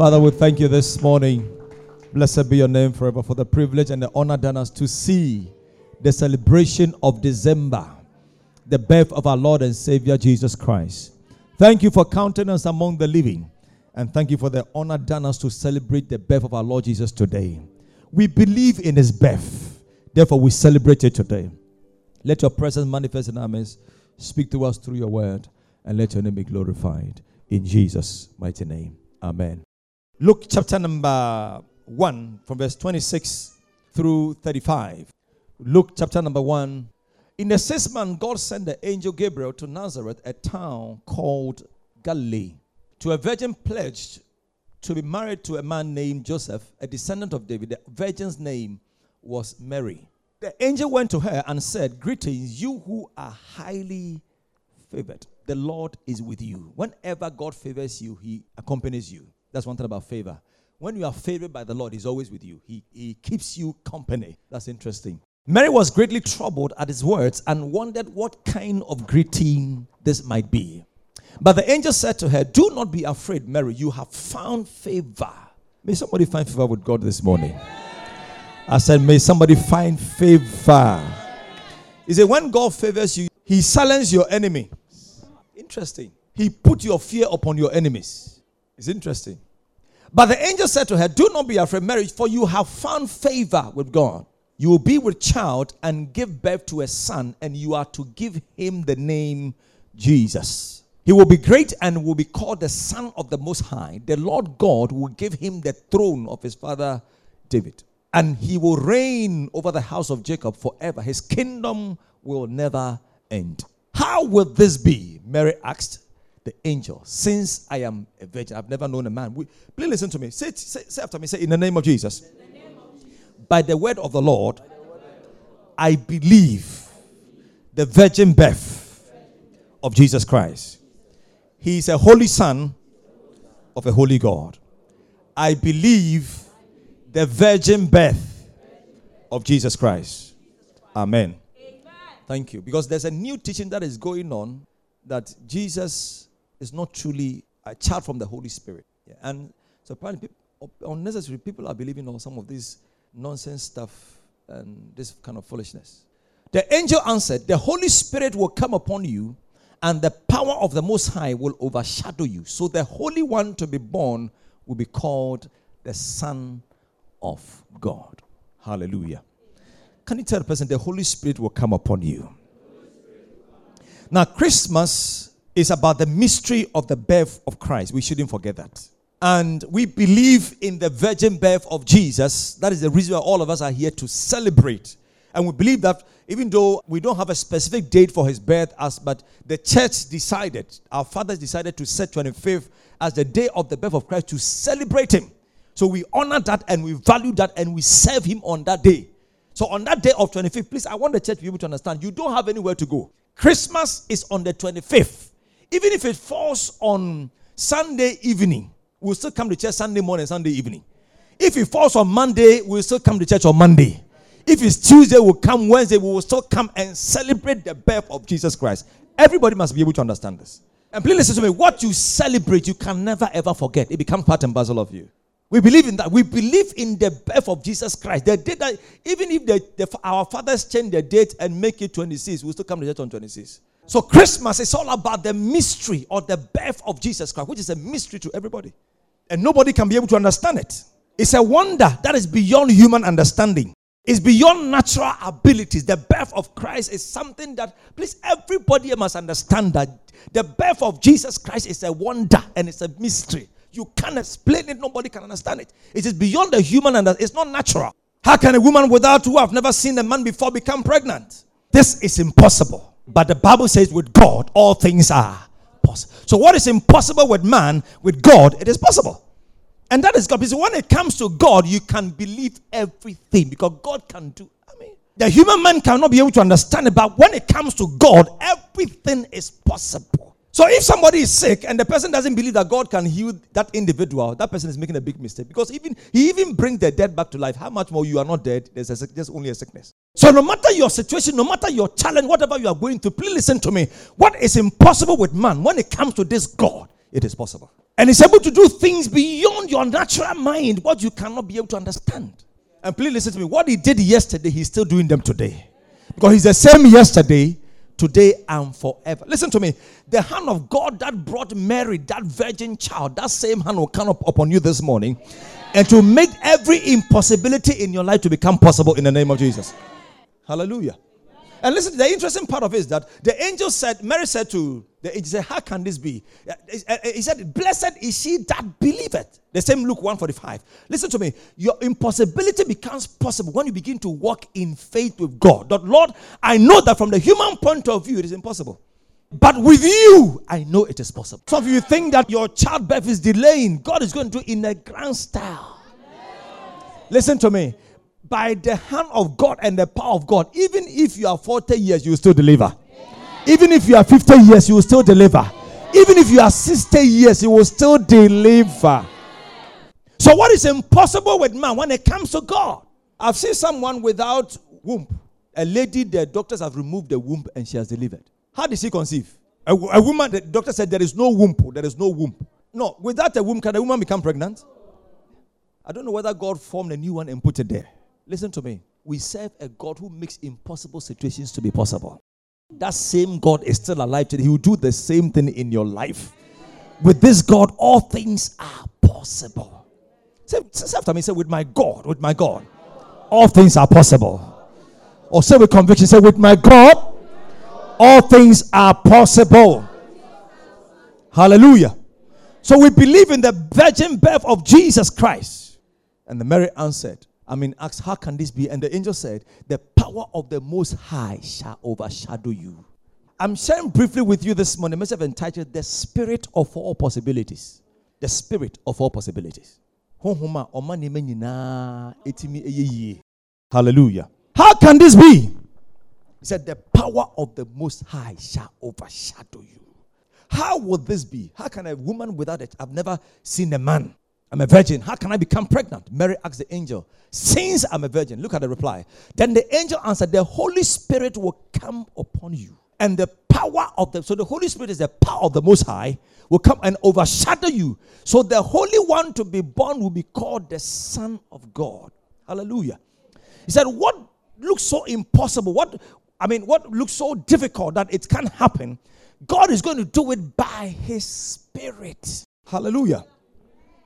Father, we thank you this morning. Blessed be your name forever for the privilege and the honor done us to see the celebration of December, the birth of our Lord and Savior Jesus Christ. Thank you for counting us among the living, and thank you for the honor done us to celebrate the birth of our Lord Jesus today. We believe in his birth, therefore, we celebrate it today. Let your presence manifest in our midst. Speak to us through your word, and let your name be glorified. In Jesus' mighty name. Amen. Luke chapter number 1, from verse 26 through 35. Luke chapter number 1. In the sixth month, God sent the angel Gabriel to Nazareth, a town called Galilee, to a virgin pledged to be married to a man named Joseph, a descendant of David. The virgin's name was Mary. The angel went to her and said, Greetings, you who are highly favored. The Lord is with you. Whenever God favors you, He accompanies you. That's one thing about favor. When you are favored by the Lord, He's always with you, He, he keeps you company. That's interesting. Mary was greatly troubled at his words and wondered what kind of greeting this might be. But the angel said to her, Do not be afraid, Mary. You have found favor. May somebody find favor with God this morning. I said, May somebody find favor. He said, When God favors you, He silences your enemy. Interesting. He put your fear upon your enemies. It's interesting. But the angel said to her, Do not be afraid, Mary, for you have found favor with God. You will be with child and give birth to a son, and you are to give him the name Jesus. He will be great and will be called the Son of the Most High. The Lord God will give him the throne of his father David, and he will reign over the house of Jacob forever. His kingdom will never end. How will this be? Mary asked the angel, Since I am a virgin, I've never known a man. Please listen to me. Say, say, say after me, say, In the name of Jesus. Name of Jesus. By the word of the Lord, I believe the virgin birth of Jesus Christ. He is a holy son of a holy God. I believe the virgin birth of Jesus Christ. Amen. Thank you. Because there's a new teaching that is going on that Jesus is not truly a child from the Holy Spirit. Yeah. And so apparently, people, unnecessary people are believing on some of this nonsense stuff and this kind of foolishness. The angel answered, The Holy Spirit will come upon you, and the power of the Most High will overshadow you. So the Holy One to be born will be called the Son of God. Hallelujah. Can you tell the person the Holy Spirit will come upon you? Now, Christmas is about the mystery of the birth of Christ. We shouldn't forget that. And we believe in the virgin birth of Jesus. That is the reason why all of us are here to celebrate. And we believe that even though we don't have a specific date for his birth, as but the church decided, our fathers decided to set 25th as the day of the birth of Christ to celebrate him. So we honor that and we value that and we serve him on that day. So on that day of 25th, please, I want the church able to understand you don't have anywhere to go. Christmas is on the 25th. Even if it falls on Sunday evening, we'll still come to church Sunday morning, Sunday evening. If it falls on Monday, we'll still come to church on Monday. If it's Tuesday, we'll come Wednesday, we will still come and celebrate the birth of Jesus Christ. Everybody must be able to understand this. And please listen to me. What you celebrate, you can never ever forget. It becomes part and parcel of you. We believe in that. We believe in the birth of Jesus Christ. The that, even if the, the, our fathers change the date and make it 26, we'll still come to church on 26. So Christmas is all about the mystery or the birth of Jesus Christ, which is a mystery to everybody. And nobody can be able to understand it. It's a wonder that is beyond human understanding. It's beyond natural abilities. The birth of Christ is something that, please, everybody must understand that the birth of Jesus Christ is a wonder and it's a mystery. You can't explain it. Nobody can understand it. It is beyond the human and it's not natural. How can a woman without who have never seen a man before become pregnant? This is impossible. But the Bible says with God, all things are possible. So what is impossible with man, with God, it is possible. And that is God. Because when it comes to God, you can believe everything because God can do. I mean, the human man cannot be able to understand it, but when it comes to God, everything is possible. So if somebody is sick and the person doesn't believe that God can heal that individual, that person is making a big mistake because even he even brings the dead back to life. How much more you are not dead? There's, a, there's only a sickness. So no matter your situation, no matter your challenge, whatever you are going through, please listen to me. What is impossible with man when it comes to this God, it is possible. And He's able to do things beyond your natural mind, what you cannot be able to understand. And please listen to me. What He did yesterday, He's still doing them today. Because He's the same yesterday, today, and forever. Listen to me. The hand of God that brought Mary, that virgin child, that same hand will come up upon you this morning and to make every impossibility in your life to become possible in the name of Jesus. Hallelujah. And listen, the interesting part of it is that the angel said, Mary said to angel, said, How can this be? Uh, uh, he said, Blessed is she that believeth. The same Luke 145. Listen to me. Your impossibility becomes possible when you begin to walk in faith with God. That Lord, I know that from the human point of view, it is impossible. But with you, I know it is possible. Some of you think that your childbirth is delaying. God is going to do it in a grand style. Listen to me by the hand of God and the power of God, even if you are 40 years, you will still deliver. Even if you are 50 years, you will still deliver. Even if you are 60 years, you will still deliver. So, what is impossible with man when it comes to God? I've seen someone without womb. A lady, the doctors have removed the womb and she has delivered. How did she conceive? A, a woman, the doctor said there is no womb. There is no womb. No, without a womb, can a woman become pregnant? I don't know whether God formed a new one and put it there. Listen to me. We serve a God who makes impossible situations to be possible. That same God is still alive today. He will do the same thing in your life. With this God, all things are possible. Say, say after me, say, with my God, with my God, all things are possible. Or say with conviction, say, with my God, all things are possible. Hallelujah. So we believe in the virgin birth of Jesus Christ. And the Mary answered, I mean, asked, How can this be? And the angel said, The power of the Most High shall overshadow you. I'm sharing briefly with you this morning, message entitled The Spirit of All Possibilities. The Spirit of All Possibilities. Hallelujah. How can this be? He said, The power of the Most High shall overshadow you. How would this be? How can a woman without it? I've never seen a man I'm a virgin. How can I become pregnant? Mary asked the angel, Since I'm a virgin, look at the reply. Then the angel answered, The Holy Spirit will come upon you. And the power of the, so the Holy Spirit is the power of the Most High, will come and overshadow you. So the Holy One to be born will be called the Son of God. Hallelujah. He said, What looks so impossible? What, I mean, what looks so difficult that it can't happen? God is going to do it by His Spirit. Hallelujah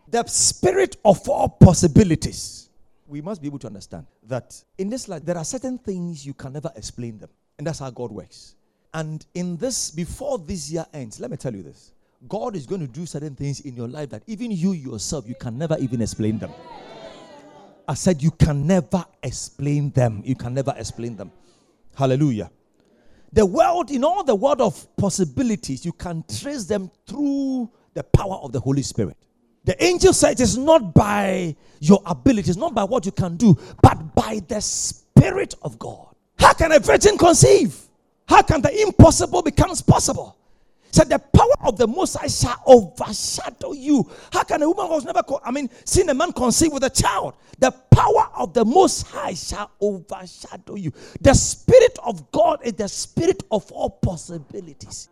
the spirit of all possibilities. We must be able to understand that in this life, there are certain things you can never explain them. And that's how God works. And in this, before this year ends, let me tell you this God is going to do certain things in your life that even you yourself, you can never even explain them. I said, you can never explain them. You can never explain them. Hallelujah. The world, in all the world of possibilities, you can trace them through the power of the Holy Spirit. The angel said it's not by your abilities, not by what you can do, but by the Spirit of God. How can a virgin conceive? How can the impossible becomes possible? Said the power of the Most High shall overshadow you. How can a woman who's never, co- I mean, seen a man conceive with a child? The power of the Most High shall overshadow you. The Spirit of God is the Spirit of all possibilities.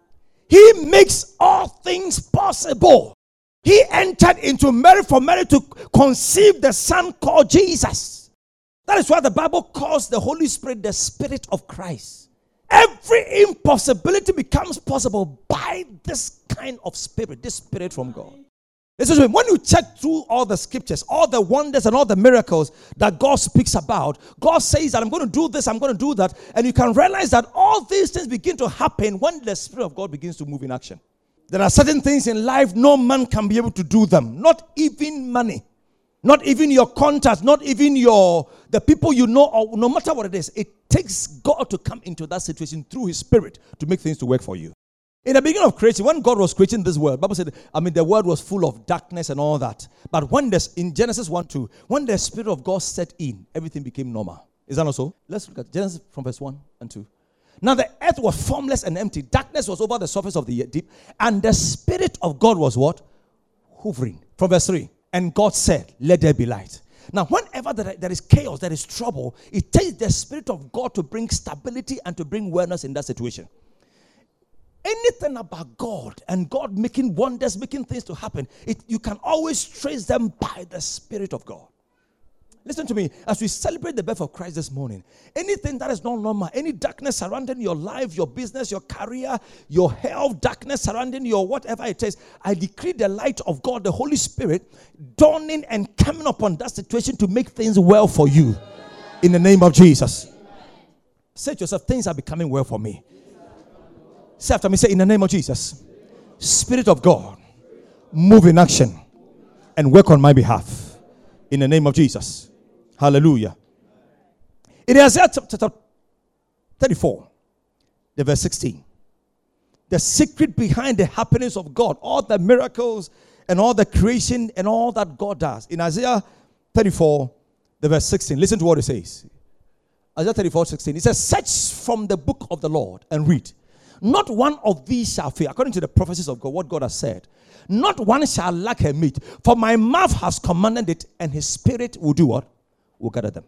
He makes all things possible. He entered into Mary for Mary to conceive the son called Jesus. That is why the Bible calls the Holy Spirit the Spirit of Christ. Every impossibility becomes possible by this kind of spirit, this spirit from God. To me. When you check through all the scriptures, all the wonders and all the miracles that God speaks about, God says that I'm going to do this, I'm going to do that. And you can realize that all these things begin to happen when the Spirit of God begins to move in action. There are certain things in life no man can be able to do them. Not even money. Not even your contacts, not even your the people you know, or no matter what it is, it takes God to come into that situation through His Spirit to make things to work for you. In the beginning of creation, when God was creating this world, Bible said, I mean, the world was full of darkness and all that. But when this in Genesis 1 2, when the Spirit of God set in, everything became normal. Is that not so? Let's look at Genesis from verse 1 and 2. Now the earth was formless and empty. Darkness was over the surface of the deep. And the Spirit of God was what? Hovering. From verse 3. And God said, Let there be light. Now, whenever there is chaos, there is trouble, it takes the Spirit of God to bring stability and to bring wellness in that situation. anything about God and God making wonders, making things to happen, it, you can always trace them by the Spirit of God. Listen to me. As we celebrate the birth of Christ this morning, anything that is not normal, any darkness surrounding your life, your business, your career, your health, darkness surrounding your whatever it is, I decree the light of God, the Holy Spirit, dawning and coming upon that situation to make things well for you. In the name of Jesus. Say to yourself, things are becoming well for me. Say after me, say, in the name of Jesus, Spirit of God, move in action and work on my behalf. In the name of Jesus. Hallelujah. In Isaiah chapter 34, the verse 16, the secret behind the happiness of God, all the miracles and all the creation and all that God does. In Isaiah 34, the verse 16, listen to what it says. Isaiah 34, 16. It says, Search from the book of the Lord and read. Not one of these shall fail, according to the prophecies of God, what God has said. Not one shall lack her meat, for my mouth has commanded it, and his spirit will do what? Will gather them.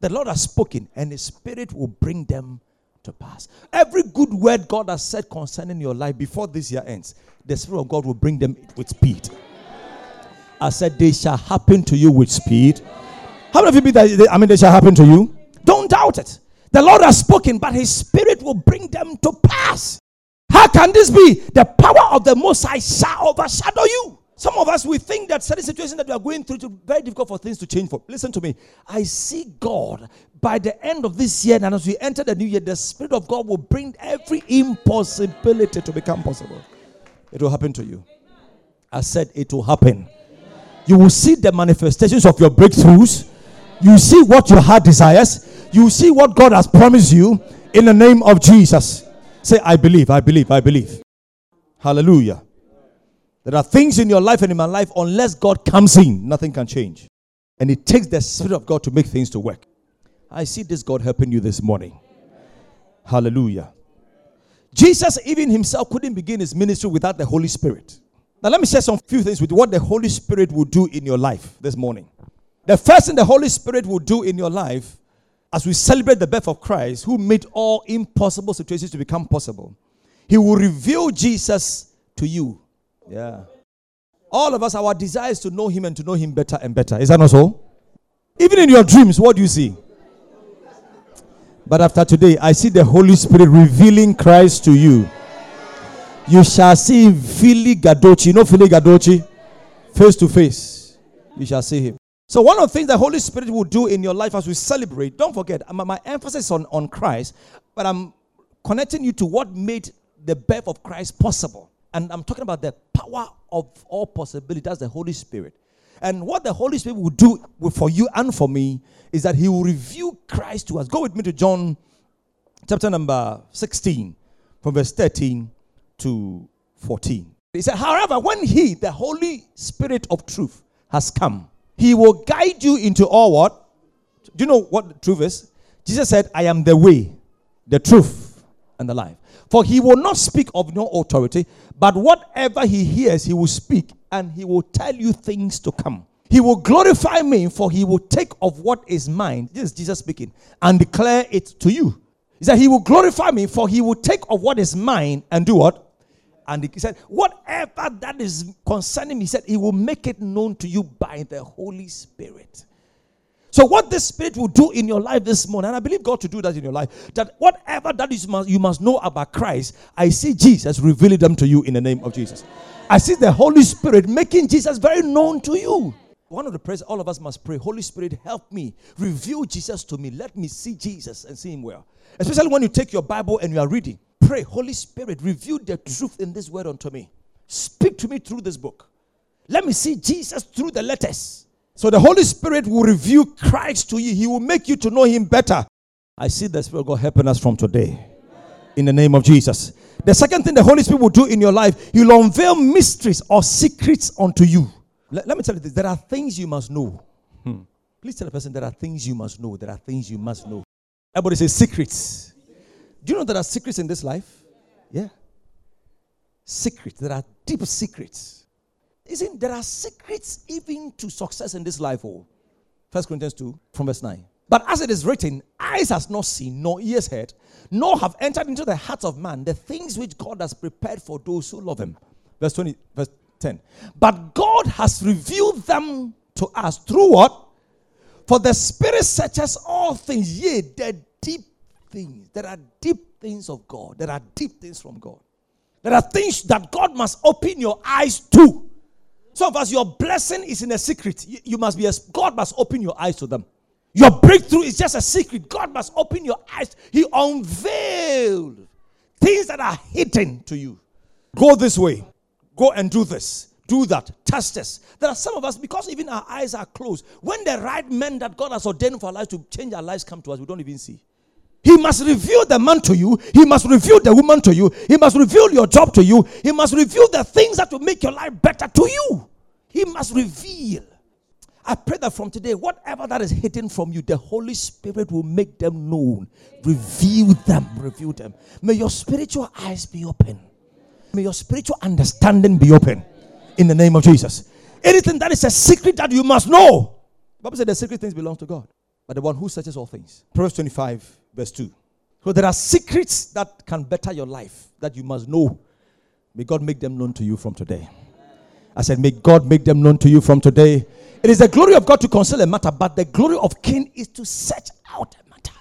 The Lord has spoken, and his spirit will bring them to pass. Every good word God has said concerning your life before this year ends, the Spirit of God will bring them with speed. I said, they shall happen to you with speed. How many of you believe that? I mean, they shall happen to you? Don't doubt it. The Lord has spoken, but His Spirit will bring them to pass. How can this be? The power of the Most High shall overshadow you. Some of us, we think that certain situations that we are going through, it's very difficult for things to change for. Listen to me. I see God by the end of this year, and as we enter the new year, the Spirit of God will bring every impossibility to become possible. It will happen to you. I said it will happen. You will see the manifestations of your breakthroughs. You see what your heart desires you see what God has promised you in the name of Jesus. Say, I believe, I believe, I believe. Hallelujah. There are things in your life and in my life, unless God comes in, nothing can change. And it takes the Spirit of God to make things to work. I see this God helping you this morning. Hallelujah. Jesus, even himself, couldn't begin his ministry without the Holy Spirit. Now, let me share some few things with what the Holy Spirit will do in your life this morning. The first thing the Holy Spirit will do in your life as we celebrate the birth of Christ, who made all impossible situations to become possible, He will reveal Jesus to you. Yeah. All of us, our desire is to know Him and to know Him better and better. Is that not so? Even in your dreams, what do you see? But after today, I see the Holy Spirit revealing Christ to you. You shall see Philly Gadochi. You know Philly Gadochi? Face to face. You shall see him. So, one of the things the Holy Spirit will do in your life as we celebrate, don't forget, my, my emphasis on, on Christ, but I'm connecting you to what made the birth of Christ possible. And I'm talking about the power of all possibility. That's the Holy Spirit. And what the Holy Spirit will do for you and for me is that He will reveal Christ to us. Go with me to John chapter number 16, from verse 13 to 14. He said, However, when He, the Holy Spirit of truth, has come, he will guide you into all what? Do you know what the truth is? Jesus said, I am the way, the truth, and the life. For he will not speak of no authority, but whatever he hears, he will speak, and he will tell you things to come. He will glorify me, for he will take of what is mine. This is Jesus speaking, and declare it to you. He said, He will glorify me, for he will take of what is mine and do what? And he said, Whatever that is concerning me, he said, He will make it known to you by the Holy Spirit. So, what this Spirit will do in your life this morning, and I believe God to do that in your life, that whatever that is you must know about Christ, I see Jesus revealing them to you in the name of Jesus. I see the Holy Spirit making Jesus very known to you. One of the prayers all of us must pray Holy Spirit, help me, reveal Jesus to me. Let me see Jesus and see Him well. Especially when you take your Bible and you are reading. Pray, Holy Spirit, reveal the truth in this word unto me. Speak to me through this book. Let me see Jesus through the letters. So the Holy Spirit will reveal Christ to you. He will make you to know Him better. I see the Spirit of God helping us from today. In the name of Jesus. The second thing the Holy Spirit will do in your life, He will unveil mysteries or secrets unto you. Let, let me tell you this there are things you must know. Hmm. Please tell the person there are things you must know. There are things you must know. Everybody say secrets. Do you know there are secrets in this life? Yeah. Secrets. There are deep secrets. Isn't there are secrets even to success in this life? Oh, First Corinthians 2 from verse 9. But as it is written, eyes has not seen, nor ears heard, nor have entered into the hearts of man the things which God has prepared for those who love him. Verse 20, verse 10. But God has revealed them to us through what? For the Spirit searches all things, yea, the deep things. There are deep things of God. There are deep things from God. There are things that God must open your eyes to. Some of us, your blessing is in a secret. You, you must be a, God must open your eyes to them. Your breakthrough is just a secret. God must open your eyes. He unveiled things that are hidden to you. Go this way. Go and do this. Do that. Test us. There are some of us, because even our eyes are closed, when the right men that God has ordained for our lives to change our lives come to us, we don't even see. He must reveal the man to you. He must reveal the woman to you. He must reveal your job to you. He must reveal the things that will make your life better to you. He must reveal. I pray that from today, whatever that is hidden from you, the Holy Spirit will make them known. Reveal them. Reveal them. May your spiritual eyes be open. May your spiritual understanding be open. In the name of Jesus. Anything that is a secret that you must know. The Bible said the secret things belong to God. But the one who searches all things. Proverbs 25, verse 2. So there are secrets that can better your life that you must know. May God make them known to you from today. I said, May God make them known to you from today. It is the glory of God to conceal a matter, but the glory of king is to search out a matter.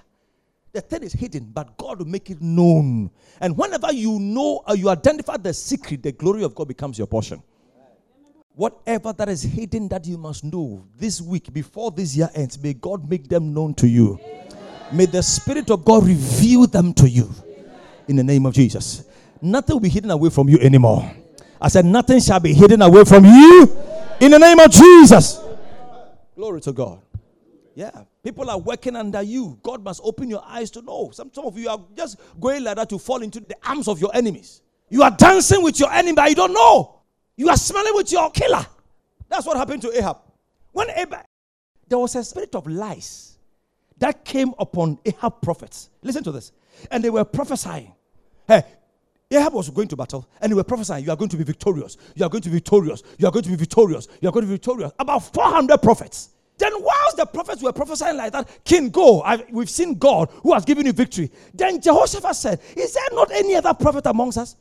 The thing is hidden, but God will make it known. And whenever you know or you identify the secret, the glory of God becomes your portion. Whatever that is hidden that you must know this week before this year ends, may God make them known to you. May the Spirit of God reveal them to you in the name of Jesus. Nothing will be hidden away from you anymore. I said, Nothing shall be hidden away from you in the name of Jesus. Glory to God. Yeah. People are working under you. God must open your eyes to know. Some, some of you are just going like that to fall into the arms of your enemies. You are dancing with your enemy, but you don't know. You are smelling with your killer. That's what happened to Ahab. When Ahab, there was a spirit of lies that came upon Ahab prophets. Listen to this. And they were prophesying. Hey, Ahab was going to battle and they were prophesying, You are going to be victorious. You are going to be victorious. You are going to be victorious. You are going to be victorious. About 400 prophets. Then, whilst the prophets were prophesying like that, King, go. I've, we've seen God who has given you victory. Then Jehoshaphat said, Is there not any other prophet amongst us?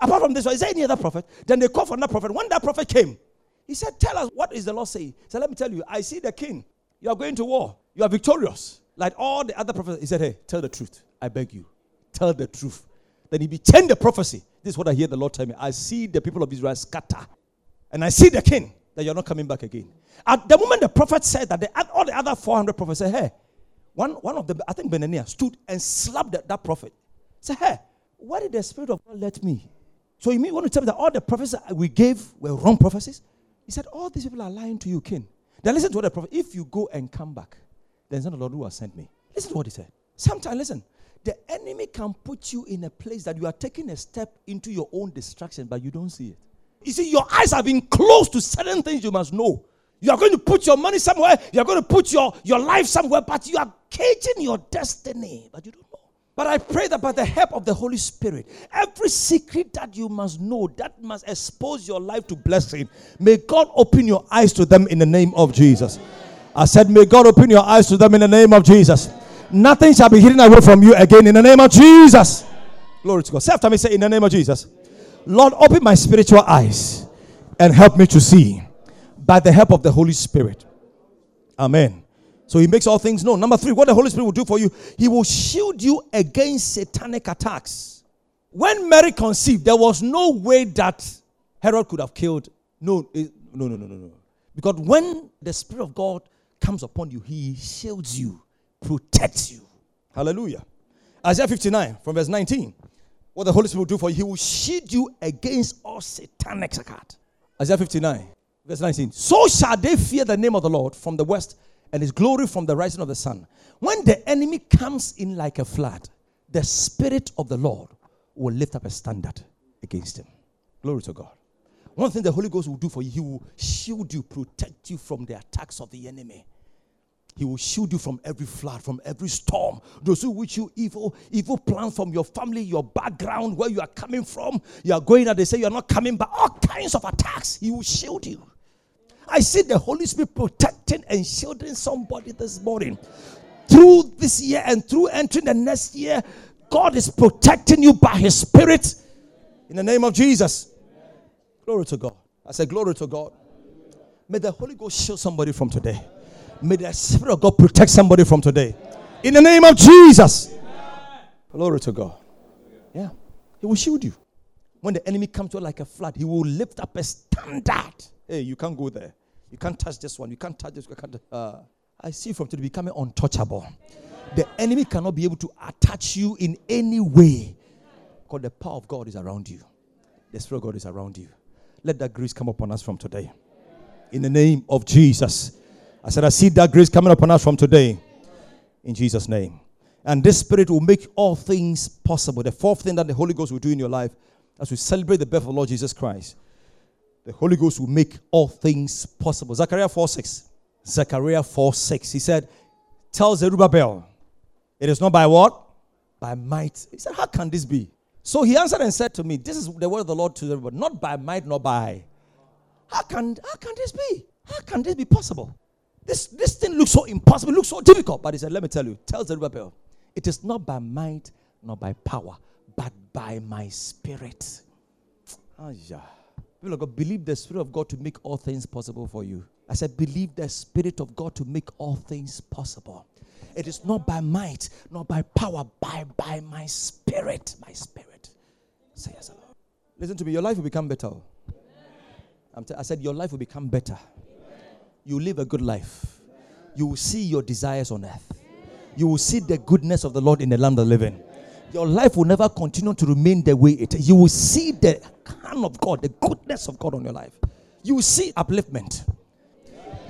Apart from this one, is there any other prophet? Then they called for another prophet. When that prophet came, he said, Tell us, what is the Lord saying? Said, Let me tell you, I see the king. You are going to war. You are victorious. Like all the other prophets. He said, Hey, tell the truth. I beg you. Tell the truth. Then he be changed the prophecy. This is what I hear the Lord tell me. I see the people of Israel scatter. And I see the king that you're not coming back again. At the moment the prophet said that, the, all the other 400 prophets said, Hey, one, one of them, I think Benaniah, stood and slapped that, that prophet. Say, Hey, why did the Spirit of God let me? So you mean want to tell me that all the prophecies we gave were wrong prophecies? He said, All these people are lying to you, king. Then listen to what the prophet, if you go and come back, then it's not the Lord who has sent me. Listen to what he said. Sometimes, listen, the enemy can put you in a place that you are taking a step into your own destruction, but you don't see it. You see, your eyes have been closed to certain things you must know. You are going to put your money somewhere, you are going to put your, your life somewhere, but you are caging your destiny, but you don't know. But I pray that by the help of the Holy Spirit, every secret that you must know, that must expose your life to blessing, may God open your eyes to them in the name of Jesus. I said, May God open your eyes to them in the name of Jesus. Nothing shall be hidden away from you again in the name of Jesus. Glory to God. Say after me, say, In the name of Jesus. Lord, open my spiritual eyes and help me to see by the help of the Holy Spirit. Amen. So he makes all things known. Number three, what the Holy Spirit will do for you, he will shield you against satanic attacks. When Mary conceived, there was no way that Herod could have killed. No, eh, no, no, no, no, no. Because when the Spirit of God comes upon you, he shields you protects you. Hallelujah. Isaiah 59 from verse 19. What the Holy Spirit will do for you, He will shield you against all satanic attack. Isaiah 59, verse 19. So shall they fear the name of the Lord from the west and his glory from the rising of the sun. When the enemy comes in like a flood, the Spirit of the Lord will lift up a standard against him. Glory to God. One thing the Holy Ghost will do for you, He will shield you, protect you from the attacks of the enemy. He will shield you from every flood, from every storm. Those who wish you evil, evil plans from your family, your background, where you are coming from. You are going and they say you are not coming back. All kinds of attacks. He will shield you. I see the Holy Spirit protecting and shielding somebody this morning. through this year and through entering the next year, God is protecting you by His Spirit. In the name of Jesus. Glory to God. I said, Glory to God. May the Holy Ghost shield somebody from today. May the Spirit of God protect somebody from today. In the name of Jesus. Glory to God. Yeah. He will shield you. When the enemy comes to you like a flood, he will lift up a standard. Hey, you can't go there. You can't touch this one. You can't touch this. You can't, uh, I see from today becoming untouchable. The enemy cannot be able to attach you in any way because the power of God is around you. The Spirit of God is around you. Let that grace come upon us from today. In the name of Jesus. I said, I see that grace coming upon us from today. In Jesus' name. And this Spirit will make all things possible. The fourth thing that the Holy Ghost will do in your life as we celebrate the birth of Lord Jesus Christ, the Holy Ghost will make all things possible. Zechariah 4 6. Zechariah 4 6. He said, Tell Zerubbabel, it is not by what? By might. He said, How can this be? So he answered and said to me, This is the word of the Lord to Zerubbabel, not by might nor by. How can, how can this be? How can this be possible? This, this thing looks so impossible, looks so difficult. But he said, Let me tell you, tell Zerubbabel, it is not by might nor by power, but by my spirit. Ah, yeah. People of God, believe the Spirit of God to make all things possible for you. I said, believe the Spirit of God to make all things possible. It is not by might, not by power, by by my spirit. My spirit. Say yes, Lord. Listen to me. Your life will become better. T- i said, your life will become better. You live a good life. You will see your desires on earth. You will see the goodness of the Lord in the land of the living your life will never continue to remain the way it is. You will see the hand of God, the goodness of God on your life. You will see upliftment.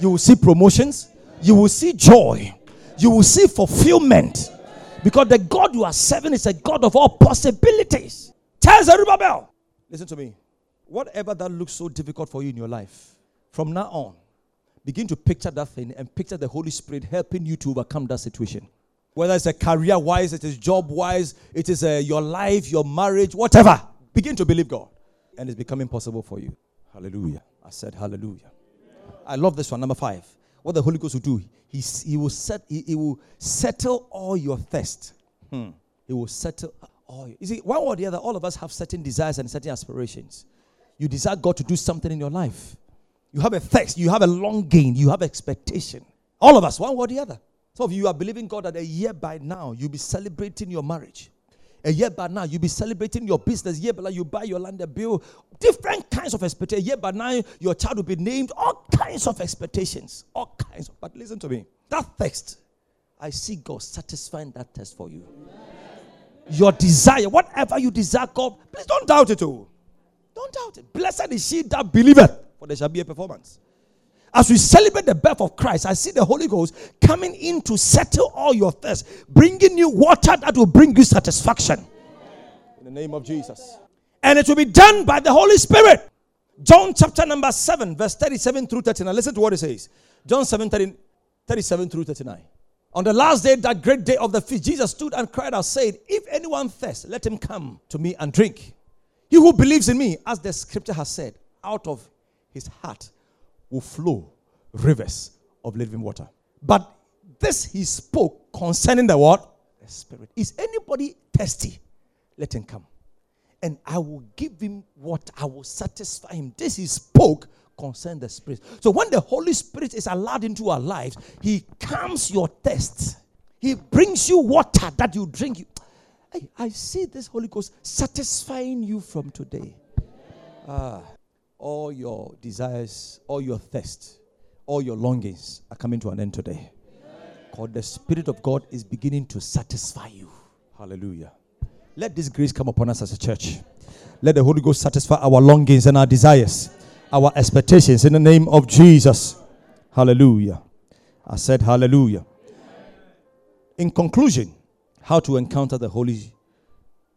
You will see promotions. You will see joy. You will see fulfillment. Because the God you are serving is a God of all possibilities. Tell Zerubbabel. Listen to me. Whatever that looks so difficult for you in your life, from now on, begin to picture that thing and picture the Holy Spirit helping you to overcome that situation whether it's a career wise, it is job wise, it is a, uh, your life, your marriage, whatever. Begin to believe God, and it's becoming possible for you. Hallelujah. I said hallelujah. I love this one. Number five. What the Holy Ghost will do, he, he, will, set, he, he will settle all your thirst. Hmm. He will settle all. You see, one or the other, all of us have certain desires and certain aspirations. You desire God to do something in your life. You have a thirst, you have a longing, you have expectation. All of us, one or the other. Some of you are believing God that a year by now you'll be celebrating your marriage. A year by now you'll be celebrating your business. A year by now you buy your land, a bill, different kinds of expectations. A year by now your child will be named. All kinds of expectations. All kinds. Of, but listen to me. That text, I see God satisfying that test for you. Your desire, whatever you desire, God, please don't doubt it. Oh. Don't doubt it. Blessed is she that believeth, for there shall be a performance. As we celebrate the birth of Christ, I see the Holy Ghost coming in to settle all your thirst, bringing you water that will bring you satisfaction. In the name of Jesus. And it will be done by the Holy Spirit. John chapter number 7, verse 37 through 39. Listen to what it says. John 7, 30, 37 through 39. On the last day, that great day of the feast, Jesus stood and cried out, saying, If anyone thirsts, let him come to me and drink. He who believes in me, as the scripture has said, out of his heart will flow rivers of living water. But this he spoke concerning the what? The Spirit. Is anybody thirsty? Let him come. And I will give him what I will satisfy him. This he spoke concerning the Spirit. So when the Holy Spirit is allowed into our lives, he calms your thirst. He brings you water that you drink. Hey, I see this Holy Ghost satisfying you from today. Ah all your desires, all your thirst, all your longings are coming to an end today. Because the Spirit of God is beginning to satisfy you. Hallelujah. Let this grace come upon us as a church. Let the Holy Ghost satisfy our longings and our desires, our expectations in the name of Jesus. Hallelujah. I said hallelujah. In conclusion, how to encounter the Holy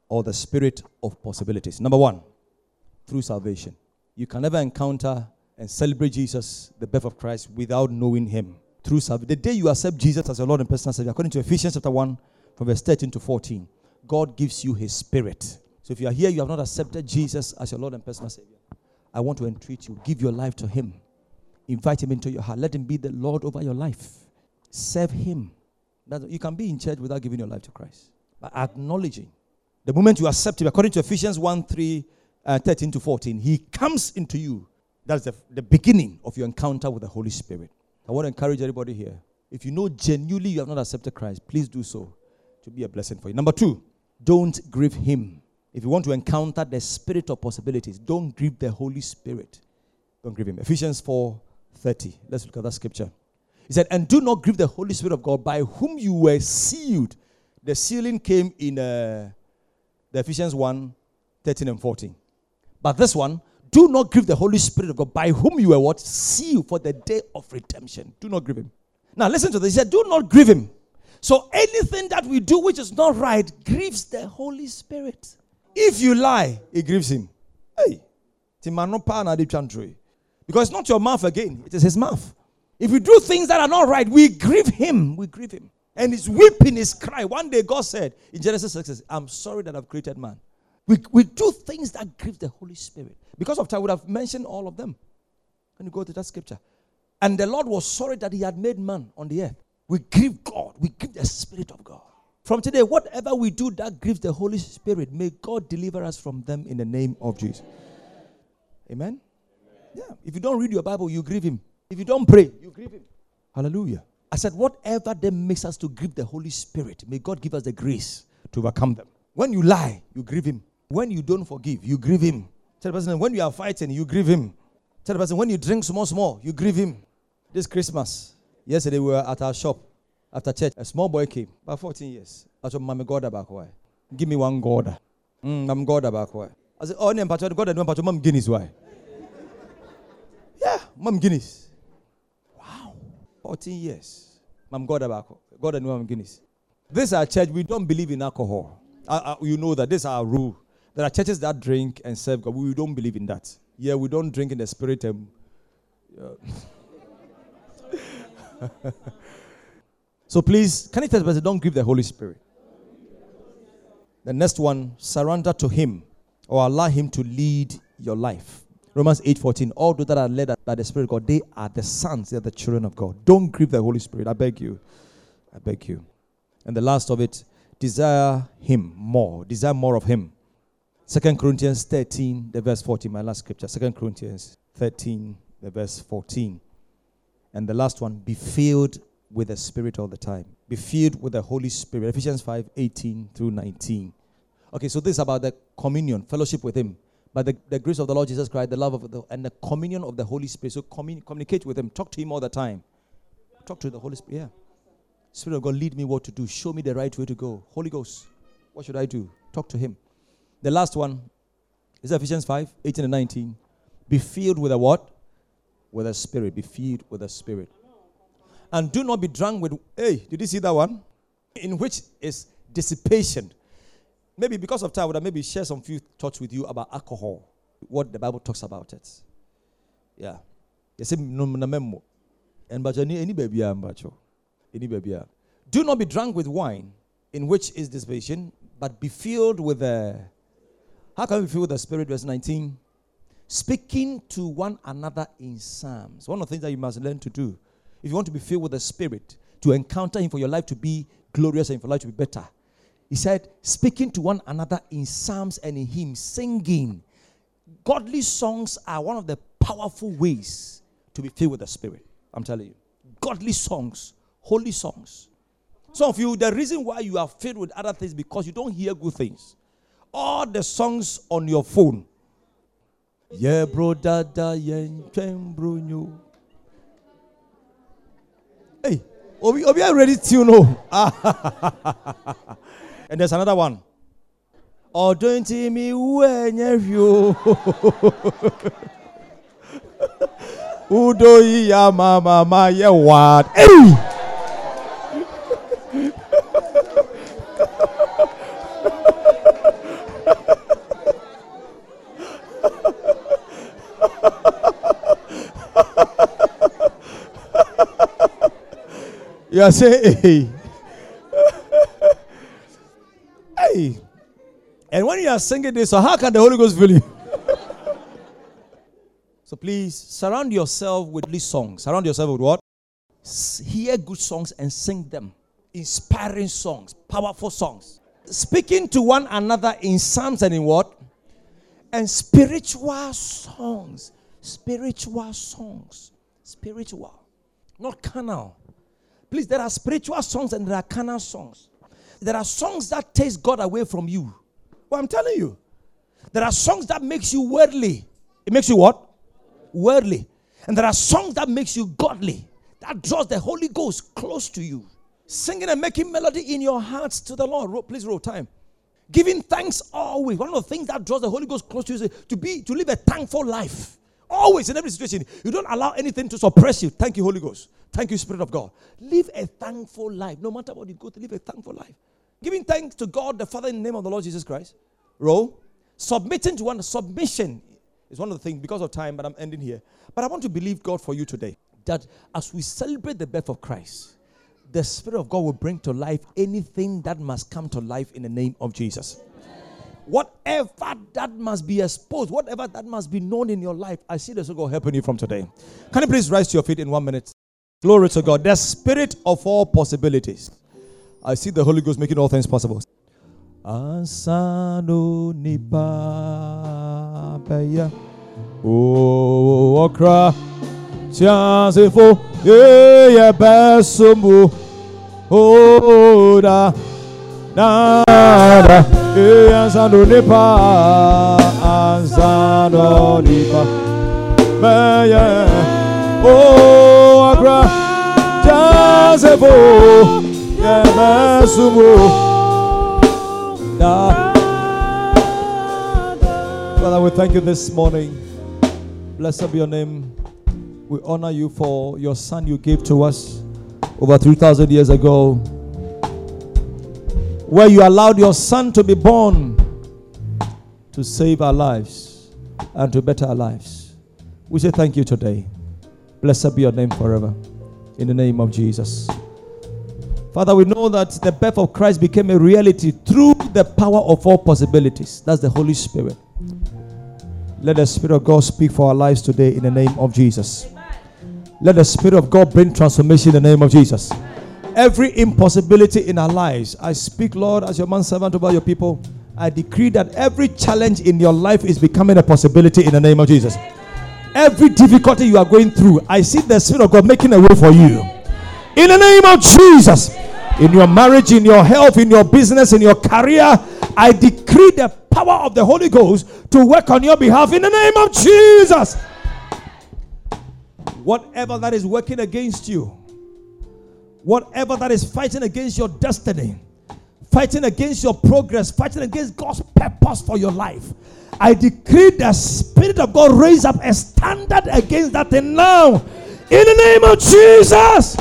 or the Spirit of possibilities. Number one, through salvation. You can never encounter and celebrate Jesus, the birth of Christ, without knowing Him through salvation. The day you accept Jesus as your Lord and personal Savior, according to Ephesians chapter 1, from verse 13 to 14, God gives you His Spirit. So if you are here, you have not accepted Jesus as your Lord and personal Savior, I want to entreat you. Give your life to Him. Invite Him into your heart. Let Him be the Lord over your life. Serve Him you can be in church without giving your life to Christ. By acknowledging. The moment you accept Him, according to Ephesians 1 3, uh, 13 to 14, He comes into you. That's the, the beginning of your encounter with the Holy Spirit. I want to encourage everybody here. If you know genuinely you have not accepted Christ, please do so to be a blessing for you. Number two, don't grieve Him. If you want to encounter the spirit of possibilities, don't grieve the Holy Spirit. Don't grieve Him. Ephesians 4 30. Let's look at that scripture. He said, And do not grieve the Holy Spirit of God by whom you were sealed. The sealing came in uh, the Ephesians 1 13 and 14. But this one, do not grieve the Holy Spirit of God by whom you were what? Sealed for the day of redemption. Do not grieve him. Now listen to this. He said, Do not grieve him. So anything that we do which is not right grieves the Holy Spirit. If you lie, it grieves him. Hey. Because it's not your mouth again, it is his mouth. If we do things that are not right, we grieve him. We grieve him. And his weeping, his cry. One day God said in Genesis 6, I'm sorry that I've created man. We, we do things that grieve the Holy Spirit. Because of time, I would have mentioned all of them. When you go to that scripture. And the Lord was sorry that he had made man on the earth. We grieve God. We grieve the Spirit of God. From today, whatever we do that grieves the Holy Spirit, may God deliver us from them in the name of Jesus. Amen? Yeah. If you don't read your Bible, you grieve Him. If you don't pray, you grieve Him. Hallelujah. I said, whatever then makes us to grieve the Holy Spirit, may God give us the grace to overcome them. When you lie, you grieve Him. When you don't forgive, you grieve Him. Tell the person, when you are fighting, you grieve Him. Tell the person, when you drink small, small, you grieve Him. This Christmas, yesterday we were at our shop after church. A small boy came, about 14 years. I said, Mommy, God back why? Give me one God. Mm, I'm God back why? I said, Oh, name, God, and Mom Guinness, why? Yeah, Mom Guinness. Wow. 14 years. Mam God about God and Mam Guinness. This our church, we don't believe in alcohol. Uh, you know that this is our rule. There are churches that drink and serve God. We don't believe in that. Yeah, we don't drink in the spirit. Um, so please, can you tell us, don't grieve the Holy Spirit? The next one, surrender to Him or allow Him to lead your life. Romans 8:14. All those that are led by the Spirit of God, they are the sons, they are the children of God. Don't grieve the Holy Spirit. I beg you. I beg you. And the last of it, desire him more. Desire more of him. Second Corinthians 13, the verse 14. My last scripture. Second Corinthians 13, the verse 14. And the last one, be filled with the Spirit all the time. Be filled with the Holy Spirit. Ephesians 5, 18 through 19. Okay, so this is about the communion, fellowship with Him by the, the grace of the Lord Jesus Christ, the love of the and the communion of the Holy Spirit. So commun- communicate with Him, talk to Him all the time. Talk to the Holy Spirit. Yeah. Spirit of God, lead me what to do. Show me the right way to go. Holy Ghost, what should I do? Talk to Him. The last one is Ephesians 5 18 and 19. Be filled with a what? With a spirit. Be filled with a spirit. And do not be drunk with, hey, did you see that one? In which is dissipation maybe because of time, I would maybe share some few thoughts with you about alcohol, what the Bible talks about it. Yeah. You say no memo. Any any. Do not be drunk with wine, in which is dissipation, but be filled with the. How can we feel the Spirit? Verse 19. Speaking to one another in psalms. One of the things that you must learn to do. If you want to be filled with the Spirit, to encounter Him for your life to be glorious and for life to be better, he said, speaking to one another in psalms and in hymns, singing. Godly songs are one of the powerful ways to be filled with the Spirit. I'm telling you. Godly songs, holy songs. Some of you, the reason why you are filled with other things because you don't hear good things. All the songs on your phone. Yeah, bro, dada, bro, Hey, Obi, Obi, ready to know. And there's another one. Oh, don't tell me when you. Udo ya mama ma ye what? Hey! You are saying, hey. Hey. And when you are singing this, so how can the Holy Ghost fill you? so please surround yourself with these songs. Surround yourself with what? Hear good songs and sing them. inspiring songs, powerful songs, speaking to one another in psalms and in what? And spiritual songs. Spiritual songs. Spiritual. Not carnal. Please, there are spiritual songs and there are carnal songs. There are songs that takes God away from you. Well, I'm telling you. There are songs that makes you worldly. It makes you what? Worldly. And there are songs that makes you godly. That draws the Holy Ghost close to you singing and making melody in your hearts to the Lord. Please roll time. Giving thanks always. One of the things that draws the Holy Ghost close to you is to be to live a thankful life. Always in every situation. You don't allow anything to suppress you. Thank you, Holy Ghost. Thank you, Spirit of God. Live a thankful life. No matter what you go to, live a thankful life. Giving thanks to God the Father in the name of the Lord Jesus Christ. Roll. Submitting to one. Submission is one of the things because of time, but I'm ending here. But I want to believe God for you today that as we celebrate the birth of Christ, the Spirit of God will bring to life anything that must come to life in the name of Jesus. Whatever that must be exposed, whatever that must be known in your life, I see the Spirit of God helping you from today. Can you please rise to your feet in one minute? Glory to God. The Spirit of all possibilities. I see the Holy Ghost making all things possible. Asano nipa beya o okra Oda Nada E ansando nipa Ansando nipa Meye O agra Jazebo Yemesumo Father, we thank you this morning. Blessed be your name. We honor you for your son you gave to us over 3,000 years ago, where you allowed your son to be born to save our lives and to better our lives. We say thank you today. Blessed be your name forever. In the name of Jesus. Father, we know that the birth of Christ became a reality through the power of all possibilities. That's the Holy Spirit. Let the Spirit of God speak for our lives today in the name of Jesus. Let the Spirit of God bring transformation in the name of Jesus. Every impossibility in our lives, I speak, Lord, as your man servant over your people. I decree that every challenge in your life is becoming a possibility in the name of Jesus. Every difficulty you are going through, I see the Spirit of God making a way for you. In the name of Jesus. In your marriage, in your health, in your business, in your career, I decree the power of the Holy Ghost to work on your behalf in the name of Jesus. Whatever that is working against you, whatever that is fighting against your destiny, fighting against your progress, fighting against God's purpose for your life, I decree the Spirit of God raise up a standard against that thing now. In the name of Jesus.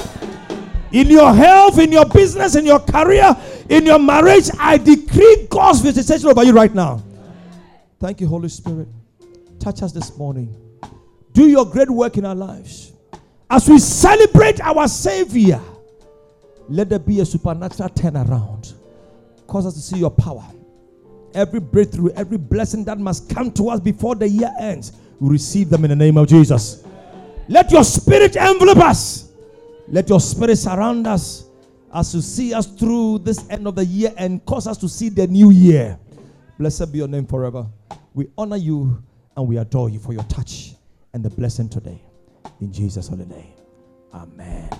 In your health, in your business, in your career, in your marriage, I decree God's visitation over you right now. Thank you, Holy Spirit. Touch us this morning. Do your great work in our lives. As we celebrate our Savior, let there be a supernatural turnaround. Cause us to see your power. Every breakthrough, every blessing that must come to us before the year ends, we receive them in the name of Jesus. Let your spirit envelop us. Let your spirit surround us as you see us through this end of the year and cause us to see the new year. Blessed be your name forever. We honor you and we adore you for your touch and the blessing today. In Jesus' holy name. Amen.